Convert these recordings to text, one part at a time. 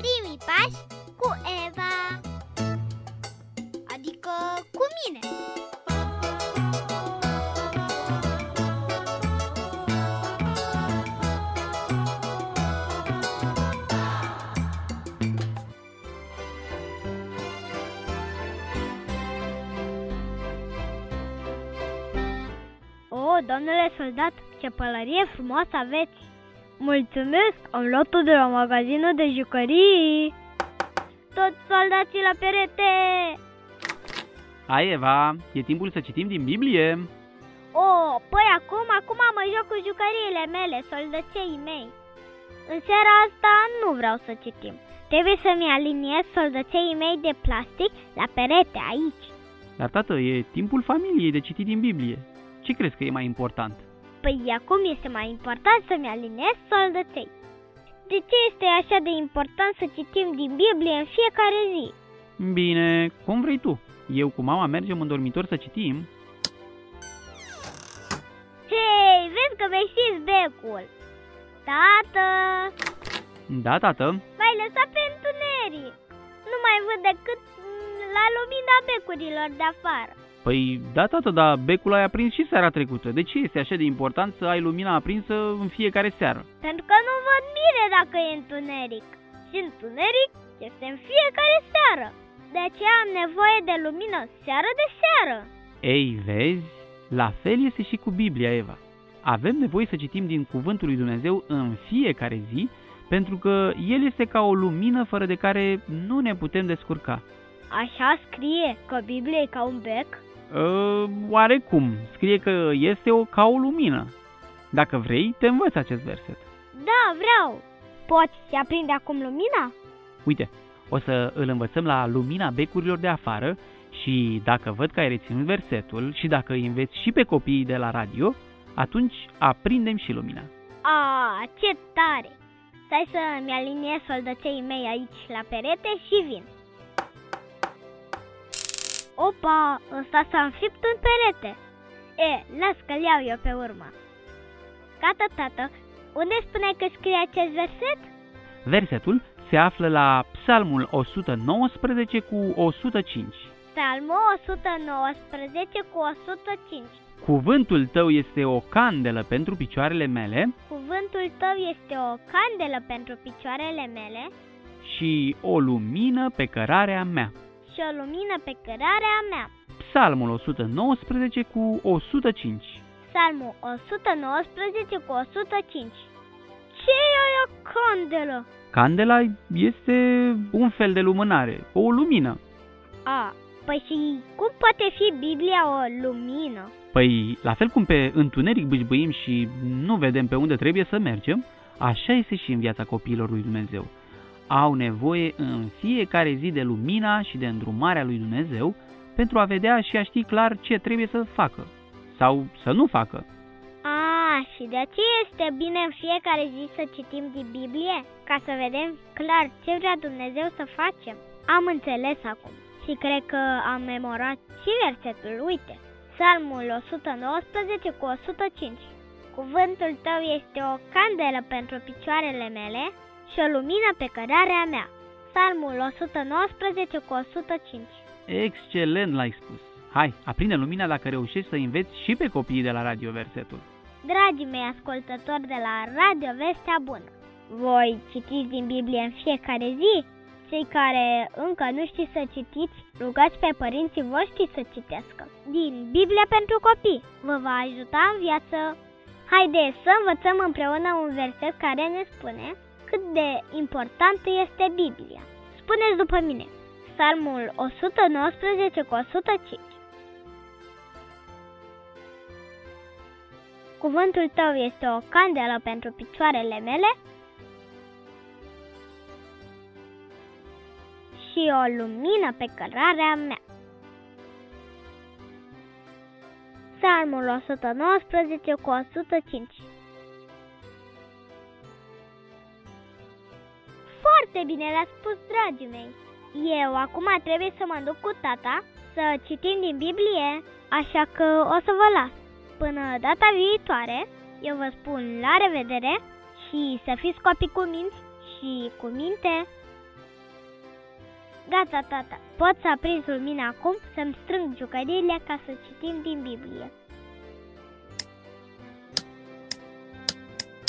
Primii pași cu domnule soldat, ce pălărie frumoasă aveți! Mulțumesc, am luat-o de la magazinul de jucării. Toți soldații la perete! Hai, Eva, e timpul să citim din Biblie. O, păi acum, acum mă joc cu jucăriile mele, soldăței mei. În seara asta nu vreau să citim. Trebuie să-mi aliniez soldăței mei de plastic la perete aici. Dar, tată, e timpul familiei de citit din Biblie. Ce crezi că e mai important? Păi acum este mai important să-mi aliniez soldăței. De ce este așa de important să citim din Biblie în fiecare zi? Bine, cum vrei tu. Eu cu mama mergem în dormitor să citim. Hei, vezi că mi-ai știns becul! Tată, Da, tată. m-ai lăsat pe întuneric! Nu mai văd decât mm, la lumina becurilor de afară. Păi, da, tată, dar becul ai aprins și seara trecută. De ce este așa de important să ai lumina aprinsă în fiecare seară? Pentru că nu văd bine dacă e întuneric. Și întuneric este în fiecare seară. De aceea am nevoie de lumină seară de seară. Ei, vezi? La fel este și cu Biblia, Eva. Avem nevoie să citim din Cuvântul lui Dumnezeu în fiecare zi, pentru că El este ca o lumină fără de care nu ne putem descurca. Așa scrie că Biblia e ca un bec? Uh, oarecum, scrie că este o, ca o lumină. Dacă vrei, te învăț acest verset. Da, vreau. Poți să aprinde acum lumina? Uite, o să îl învățăm la lumina becurilor de afară și dacă văd că ai reținut versetul și dacă îi înveți și pe copiii de la radio, atunci aprindem și lumina. A, ce tare! Stai să-mi aliniez soldăței mei aici la perete și vin. Opa, ăsta s-a înfipt în perete. E, las că-l iau eu pe urmă. Gata, tată, unde spune că scrie acest verset? Versetul se află la Psalmul 119 cu 105. Psalmul 119 cu 105. Cuvântul tău este o candelă pentru picioarele mele Cuvântul tău este o candelă pentru picioarele mele și o lumină pe cărarea mea. Și o lumină pe cărarea mea. Psalmul 119 cu 105. Psalmul 119 cu 105. Ce e aia candelă? Candela este un fel de lumânare, o lumină. A, păi și cum poate fi Biblia o lumină? Păi, la fel cum pe întuneric bâșbâim și nu vedem pe unde trebuie să mergem, așa este și în viața copiilor lui Dumnezeu. Au nevoie în fiecare zi de lumina și de îndrumarea lui Dumnezeu pentru a vedea și a ști clar ce trebuie să facă sau să nu facă. A, și de aceea este bine în fiecare zi să citim din Biblie, ca să vedem clar ce vrea Dumnezeu să facem. Am înțeles acum și cred că am memorat și versetul, uite, Psalmul 119 cu 105. Cuvântul tău este o candelă pentru picioarele mele și o lumină pe cărarea mea. Psalmul 119 cu 105. Excelent l-ai spus! Hai, aprinde lumina dacă reușești să înveți și pe copiii de la radio versetul. Dragii mei ascultători de la Radio Vestea Bună, voi citiți din Biblie în fiecare zi? Cei care încă nu știți să citiți, rugați pe părinții voștri să citească. Din Biblia pentru copii vă va ajuta în viață. Haideți să învățăm împreună un verset care ne spune cât de importantă este Biblia. Spuneți după mine, Psalmul 119 cu 105. Cuvântul tău este o candelă pentru picioarele mele și o lumină pe cărarea mea. Psalmul 119 cu 105 Foarte bine le-a spus, dragii mei! Eu acum trebuie să mă duc cu tata să citim din Biblie, așa că o să vă las. Până data viitoare, eu vă spun la revedere și să fiți copii cu minți și cu minte. Gata, tata, pot să aprind lumina acum să-mi strâng jucăriile ca să citim din Biblie.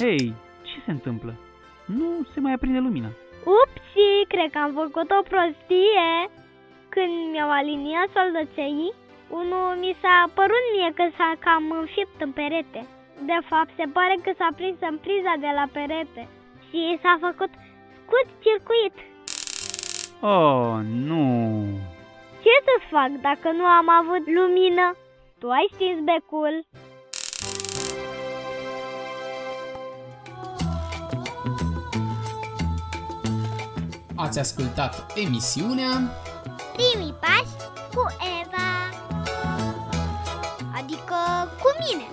Hei, ce se întâmplă? Nu se mai aprinde lumina. Upsi, cred că am făcut o prostie. Când mi-au aliniat soldățenii, unul mi s-a părut mie că s-a cam înfipt în perete. De fapt, se pare că s-a prins în priza de la perete și s-a făcut scurt circuit. Oh, nu! Ce să fac dacă nu am avut lumină? Tu ai stins becul. Ați ascultat emisiunea Primii pași cu Eva. Adică cu mine